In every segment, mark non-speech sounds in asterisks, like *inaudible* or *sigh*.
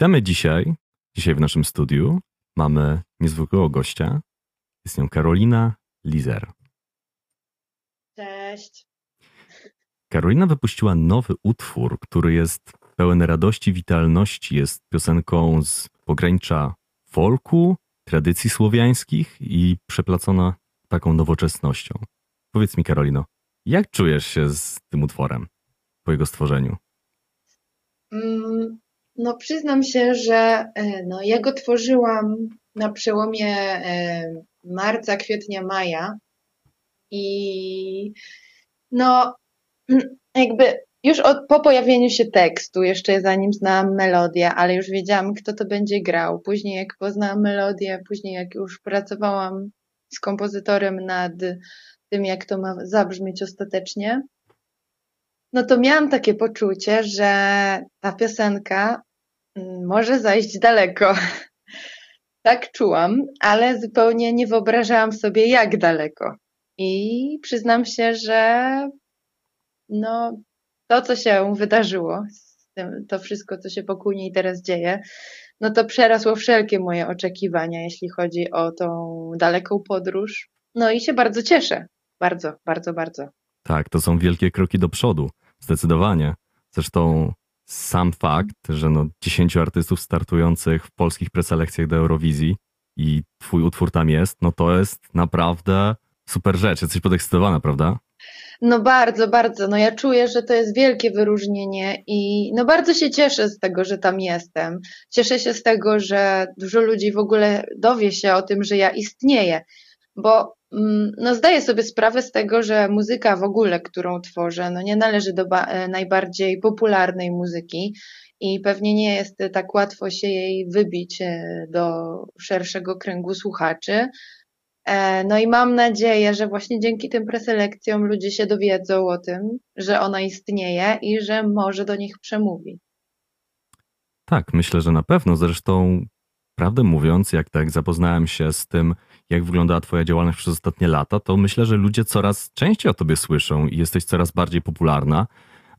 Witamy dzisiaj. Dzisiaj w naszym studiu mamy niezwykłego gościa. Jest nią Karolina Lizer. Cześć. Karolina wypuściła nowy utwór, który jest pełen radości, witalności. Jest piosenką z pogranicza folku, tradycji słowiańskich i przeplacona taką nowoczesnością. Powiedz mi, Karolino, jak czujesz się z tym utworem po jego stworzeniu? Mm, no, przyznam się, że e, no, ja go tworzyłam na przełomie e, marca, kwietnia, maja i no, jakby już od, po pojawieniu się tekstu, jeszcze zanim znałam melodię, ale już wiedziałam, kto to będzie grał. Później, jak poznałam melodię, później, jak już pracowałam z kompozytorem nad tym, jak to ma zabrzmieć ostatecznie, no to miałam takie poczucie, że ta piosenka mm, może zajść daleko. *laughs* Tak czułam, ale zupełnie nie wyobrażałam sobie, jak daleko. I przyznam się, że no, to, co się wydarzyło, to wszystko, co się pokój niej teraz dzieje, no to przerosło wszelkie moje oczekiwania, jeśli chodzi o tą daleką podróż. No i się bardzo cieszę. Bardzo, bardzo, bardzo. Tak, to są wielkie kroki do przodu. Zdecydowanie. Zresztą sam fakt, że no 10 artystów startujących w polskich preselekcjach do Eurowizji i twój utwór tam jest, no to jest naprawdę super rzecz. Jesteś podekscytowana, prawda? No bardzo, bardzo. No ja czuję, że to jest wielkie wyróżnienie i no bardzo się cieszę z tego, że tam jestem. Cieszę się z tego, że dużo ludzi w ogóle dowie się o tym, że ja istnieję, bo no zdaję sobie sprawę z tego, że muzyka w ogóle, którą tworzę, no nie należy do e, najbardziej popularnej muzyki i pewnie nie jest tak łatwo się jej wybić e, do szerszego kręgu słuchaczy. E, no i mam nadzieję, że właśnie dzięki tym preselekcjom ludzie się dowiedzą o tym, że ona istnieje i że może do nich przemówi. Tak, myślę, że na pewno. Zresztą, prawdę mówiąc, jak tak zapoznałem się z tym, jak wyglądała Twoja działalność przez ostatnie lata, to myślę, że ludzie coraz częściej o Tobie słyszą i jesteś coraz bardziej popularna.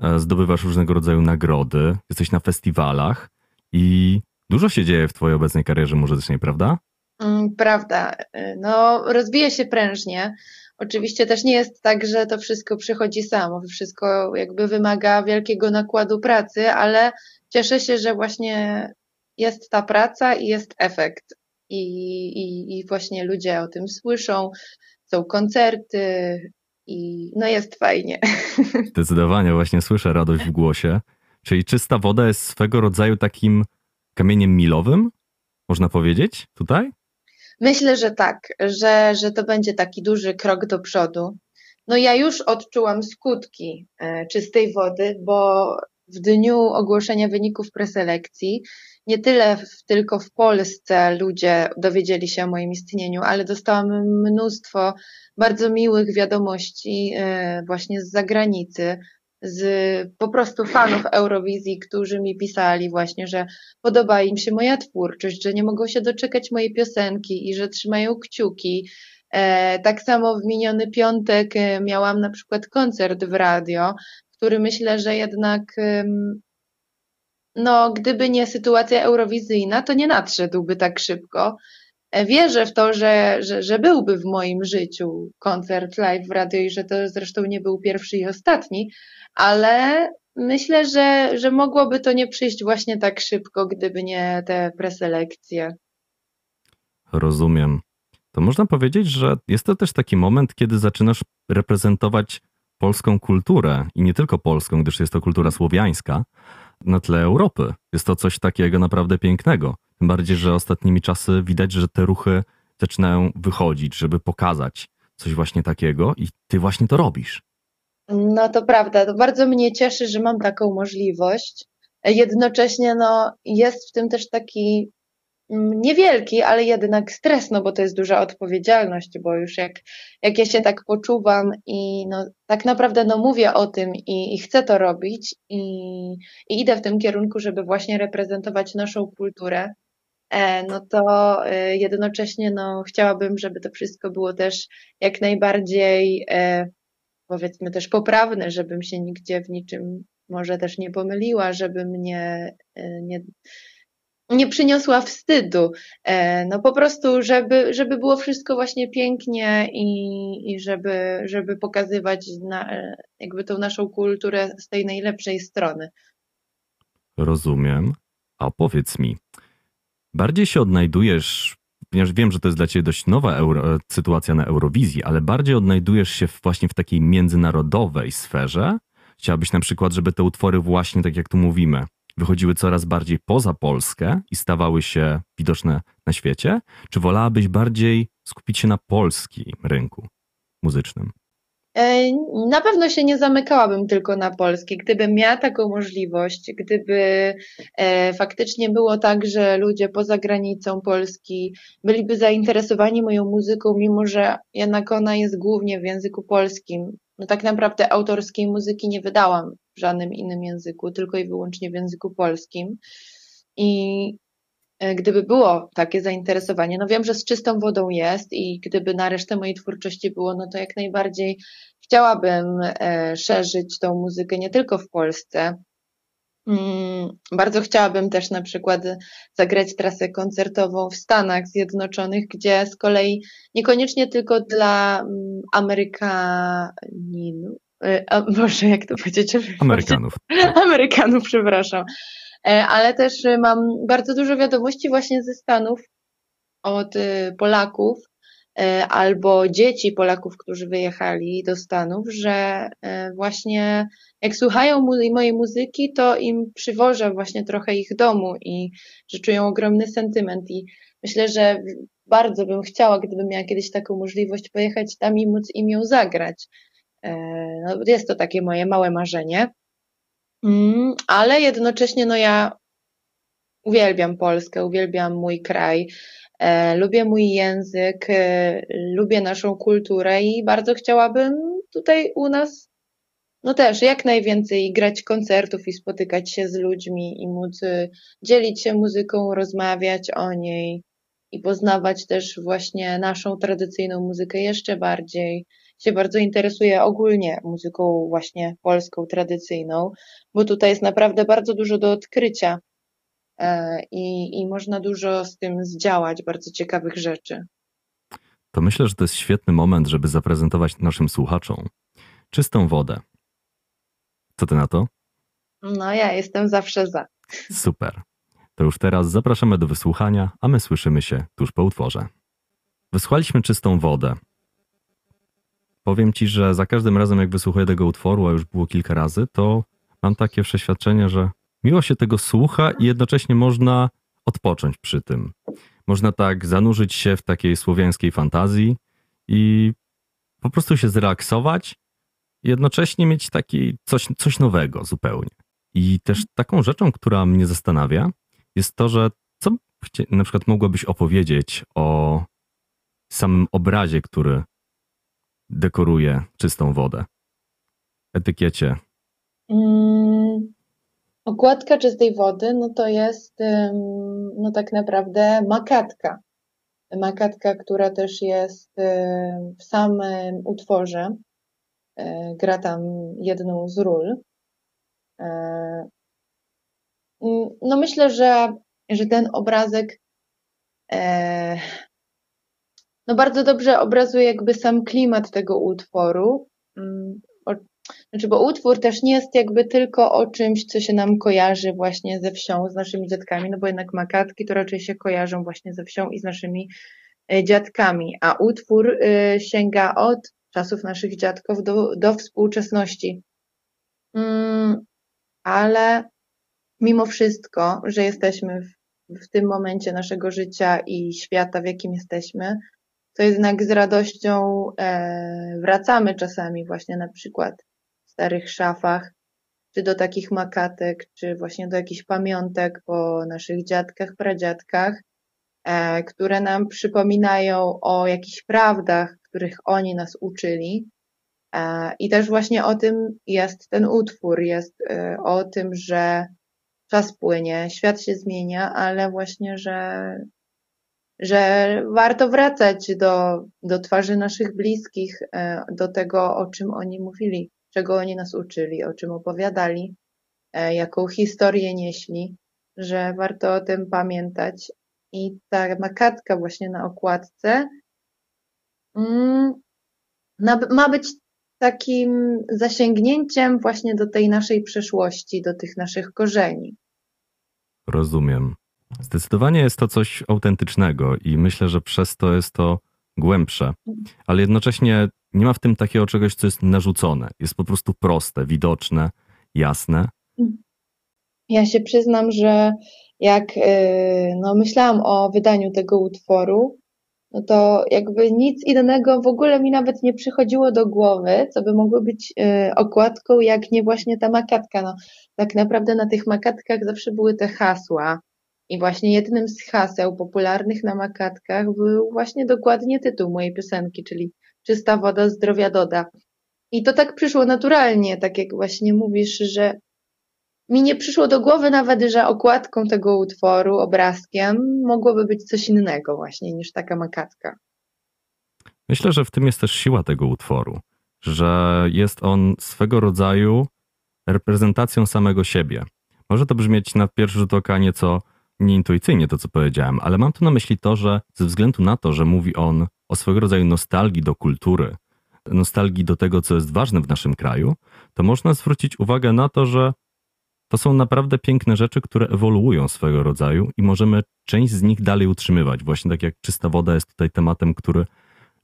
E, zdobywasz różnego rodzaju nagrody, jesteś na festiwalach i dużo się dzieje w Twojej obecnej karierze muzycznej, prawda? Mm, prawda. Y, no, rozwija się prężnie. Oczywiście też nie jest tak, że to wszystko przychodzi samo. Wszystko jakby wymaga wielkiego nakładu pracy, ale cieszę się, że właśnie jest ta praca i jest efekt. I, i, i właśnie ludzie o tym słyszą, są koncerty i no jest fajnie. *laughs* Zdecydowanie, właśnie słyszę radość w głosie. Czyli czysta woda jest swego rodzaju takim kamieniem milowym, można powiedzieć tutaj? Myślę, że tak, że, że to będzie taki duży krok do przodu. No ja już odczułam skutki e, czystej wody, bo w dniu ogłoszenia wyników preselekcji nie tyle w, tylko w Polsce ludzie dowiedzieli się o moim istnieniu, ale dostałam mnóstwo bardzo miłych wiadomości e, właśnie z zagranicy, z po prostu fanów Eurowizji, którzy mi pisali właśnie, że podoba im się moja twórczość, że nie mogą się doczekać mojej piosenki i że trzymają kciuki. E, tak samo w miniony piątek e, miałam na przykład koncert w radio, który myślę, że jednak no, gdyby nie sytuacja eurowizyjna, to nie nadszedłby tak szybko. E, wierzę w to, że, że, że byłby w moim życiu koncert live w radio i że to zresztą nie był pierwszy i ostatni, ale myślę, że, że mogłoby to nie przyjść właśnie tak szybko, gdyby nie te preselekcje. Rozumiem. To można powiedzieć, że jest to też taki moment, kiedy zaczynasz reprezentować polską kulturę i nie tylko polską, gdyż jest to kultura słowiańska, na tle Europy. Jest to coś takiego naprawdę pięknego. Tym bardziej, że ostatnimi czasy widać, że te ruchy zaczynają wychodzić, żeby pokazać coś właśnie takiego i ty właśnie to robisz. No to prawda, to bardzo mnie cieszy, że mam taką możliwość. Jednocześnie no, jest w tym też taki niewielki, ale jednak stres, no bo to jest duża odpowiedzialność, bo już jak, jak ja się tak poczuwam i no, tak naprawdę no, mówię o tym i, i chcę to robić i, i idę w tym kierunku, żeby właśnie reprezentować naszą kulturę, e, no to e, jednocześnie no, chciałabym, żeby to wszystko było też jak najbardziej e, powiedzmy też poprawne, żebym się nigdzie w niczym może też nie pomyliła, żebym nie, nie, nie przyniosła wstydu. E, no po prostu, żeby, żeby było wszystko właśnie pięknie i, i żeby, żeby pokazywać na, e, jakby tą naszą kulturę z tej najlepszej strony. Rozumiem. A powiedz mi, bardziej się odnajdujesz, ponieważ wiem, że to jest dla ciebie dość nowa euro, sytuacja na Eurowizji, ale bardziej odnajdujesz się właśnie w takiej międzynarodowej sferze? Chciałabyś na przykład, żeby te utwory właśnie, tak jak tu mówimy, wychodziły coraz bardziej poza Polskę i stawały się widoczne na świecie? Czy wolałabyś bardziej skupić się na polskim rynku muzycznym? E, na pewno się nie zamykałabym tylko na polski. Gdybym miała taką możliwość, gdyby e, faktycznie było tak, że ludzie poza granicą Polski byliby zainteresowani moją muzyką, mimo że jednak ona jest głównie w języku polskim. No tak naprawdę autorskiej muzyki nie wydałam w żadnym innym języku, tylko i wyłącznie w języku polskim. I e, gdyby było takie zainteresowanie, no wiem, że z czystą wodą jest i gdyby na resztę mojej twórczości było, no to jak najbardziej chciałabym e, szerzyć tą muzykę nie tylko w Polsce. Mm, bardzo chciałabym też na przykład zagrać trasę koncertową w Stanach Zjednoczonych, gdzie z kolei niekoniecznie tylko dla mm, Amerykaninów, Boże, jak to powiedzieć? Amerykanów. *laughs* Amerykanów, przepraszam. E, ale też mam bardzo dużo wiadomości właśnie ze Stanów od y, Polaków e, albo dzieci Polaków, którzy wyjechali do Stanów, że e, właśnie jak słuchają mojej muzyki, to im przywożę właśnie trochę ich domu i że czują ogromny sentyment i myślę, że bardzo bym chciała, gdybym miała kiedyś taką możliwość pojechać tam i móc im ją zagrać. E, no, jest to takie moje małe marzenie. Mm, ale jednocześnie no ja uwielbiam Polskę, uwielbiam mój kraj, e, lubię mój język, e, lubię naszą kulturę i bardzo chciałabym tutaj u nas no też jak najwięcej grać koncertów i spotykać się z ludźmi i móc dzielić się muzyką, rozmawiać o niej i poznawać też właśnie naszą tradycyjną muzykę jeszcze bardziej. Się bardzo interesuję ogólnie muzyką właśnie polską, tradycyjną, bo tutaj jest naprawdę bardzo dużo do odkrycia. e, i, i można dużo z tym zdziałać, bardzo ciekawych rzeczy. To myślę, że to jest świetny moment, żeby zaprezentować naszym słuchaczom czystą wodę. Co ty na to? No, ja jestem zawsze za. Super. To już teraz zapraszamy do wysłuchania, a my słyszymy się tuż po utworze. Wysłuchaliśmy czystą wodę, Powiem ci, że za każdym razem, jak wysłuchuję tego utworu, a już było kilka razy, to mam takie przeświadczenie, że miło się tego słucha i jednocześnie można odpocząć przy tym. Można tak zanurzyć się w takiej słowiańskiej fantazji i po prostu się zrelaksować, jednocześnie mieć taki coś, coś nowego zupełnie. I też taką rzeczą, która mnie zastanawia, jest to, że co na przykład mogłabyś opowiedzieć o samym obrazie, który dekoruje czystą wodę? Etykiecie. Mm, okładka czystej wody, no to jest no tak naprawdę makatka. Makatka, która też jest w samym utworze. E, gra tam jedną z ról. E, mm, no myślę, że, że ten obrazek e, no bardzo dobrze obrazuje jakby sam klimat tego utworu. Znaczy, bo utwór też nie jest jakby tylko o czymś, co się nam kojarzy właśnie ze wsią, z naszymi dziadkami, no bo jednak makatki to raczej się kojarzą właśnie ze wsią i z naszymi e, dziadkami, a utwór e, sięga od czasów naszych dziadków do, do współczesności. Mm, ale mimo wszystko, że jesteśmy w, w tym momencie naszego życia i świata, w jakim jesteśmy, to jednak z radością e, wracamy czasami właśnie na przykład starych szafach, czy do takich makatek, czy właśnie do jakichś pamiątek po naszych dziadkach, pradziadkach, e, które nam przypominają o jakichś prawdach, których oni nas uczyli. E, I też właśnie o tym jest ten utwór, jest o tym, że czas płynie, świat się zmienia, ale właśnie, że że warto wracać do, do twarzy naszych bliskich, e, do tego, o czym oni mówili, czego oni nas uczyli, o czym opowiadali, e, jaką historię nieśli, że warto o tym pamiętać. I ta makatka właśnie na okładce mm, ma być takim zasięgnięciem właśnie do tej naszej przeszłości, do tych naszych korzeni. Rozumiem. Zdecydowanie jest to coś autentycznego i myślę, że przez to jest to głębsze, ale jednocześnie nie ma w tym takiego czegoś, co jest narzucone. Jest po prostu proste, widoczne, jasne. Ja się przyznam, że jak y, no, myślałam o wydaniu tego utworu, no to jakby nic innego w ogóle mi nawet nie przychodziło do głowy, co by mogło być y, okładką, jak nie właśnie ta makatka. No, tak naprawdę na tych makatkach zawsze były te hasła. I właśnie jednym z haseł popularnych na makatkach był właśnie dokładnie tytuł mojej piosenki, czyli Czysta woda zdrowia doda. I to tak przyszło naturalnie, tak jak właśnie mówisz, że mi nie przyszło do głowy nawet, że okładką tego utworu, obrazkiem, mogłoby być coś innego właśnie niż taka makatka. Myślę, że w tym jest też siła tego utworu, że jest on swego rodzaju reprezentacją samego siebie. Może to brzmieć na pierwszy rzut oka nieco nieintuicyjnie to, co powiedziałem, ale mam tu na myśli to, że ze względu na to, że mówi on o swego rodzaju nostalgii do kultury, nostalgii do tego, co jest ważne w naszym kraju, to można zwrócić uwagę na to, że to są naprawdę piękne rzeczy, które ewoluują swego rodzaju i możemy część z nich dalej utrzymywać. Właśnie tak jak czysta woda jest tutaj tematem, który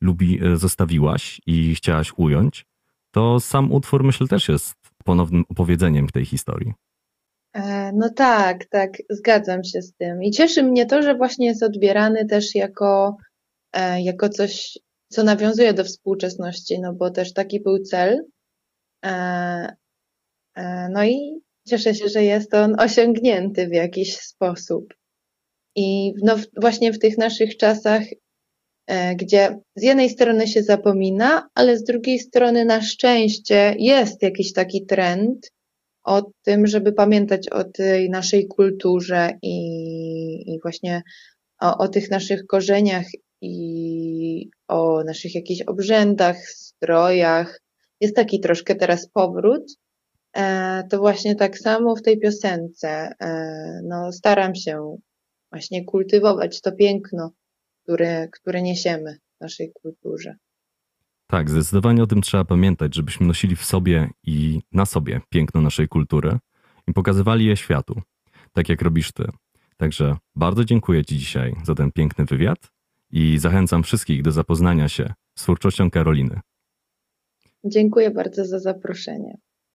lubi e, zostawiłaś i chciałaś ująć, to sam utwór myślę też jest ponownym opowiedzeniem tej historii. E, no tak, tak, zgadzam się z tym. I cieszy mnie to, że właśnie jest odbierany też jako, e, jako coś, co nawiązuje do współczesności, no bo też taki był cel. No i cieszę się, że jest on osiągnięty w jakiś sposób. I no, właśnie w tych naszych czasach, e, gdzie z jednej strony się zapomina, ale z drugiej strony na szczęście jest jakiś taki trend o tym, żeby pamiętać o tej naszej kulturze i, i właśnie o, o tych naszych korzeniach i o naszych jakichś obrzędach, strojach. Jest taki troszkę teraz powrót, E, to właśnie tak samo w tej piosence. E, no, staram się właśnie kultywować to piękno, które, które niesiemy w naszej kulturze. Tak, zdecydowanie o tym trzeba pamiętać, żebyśmy nosili w sobie i na sobie piękno naszej kultury i pokazywali je światu, tak jak robisz ty. Także bardzo dziękuję Ci dzisiaj za ten piękny wywiad i zachęcam wszystkich do zapoznania się z twórczością Karoliny. Dziękuję bardzo za zaproszenie.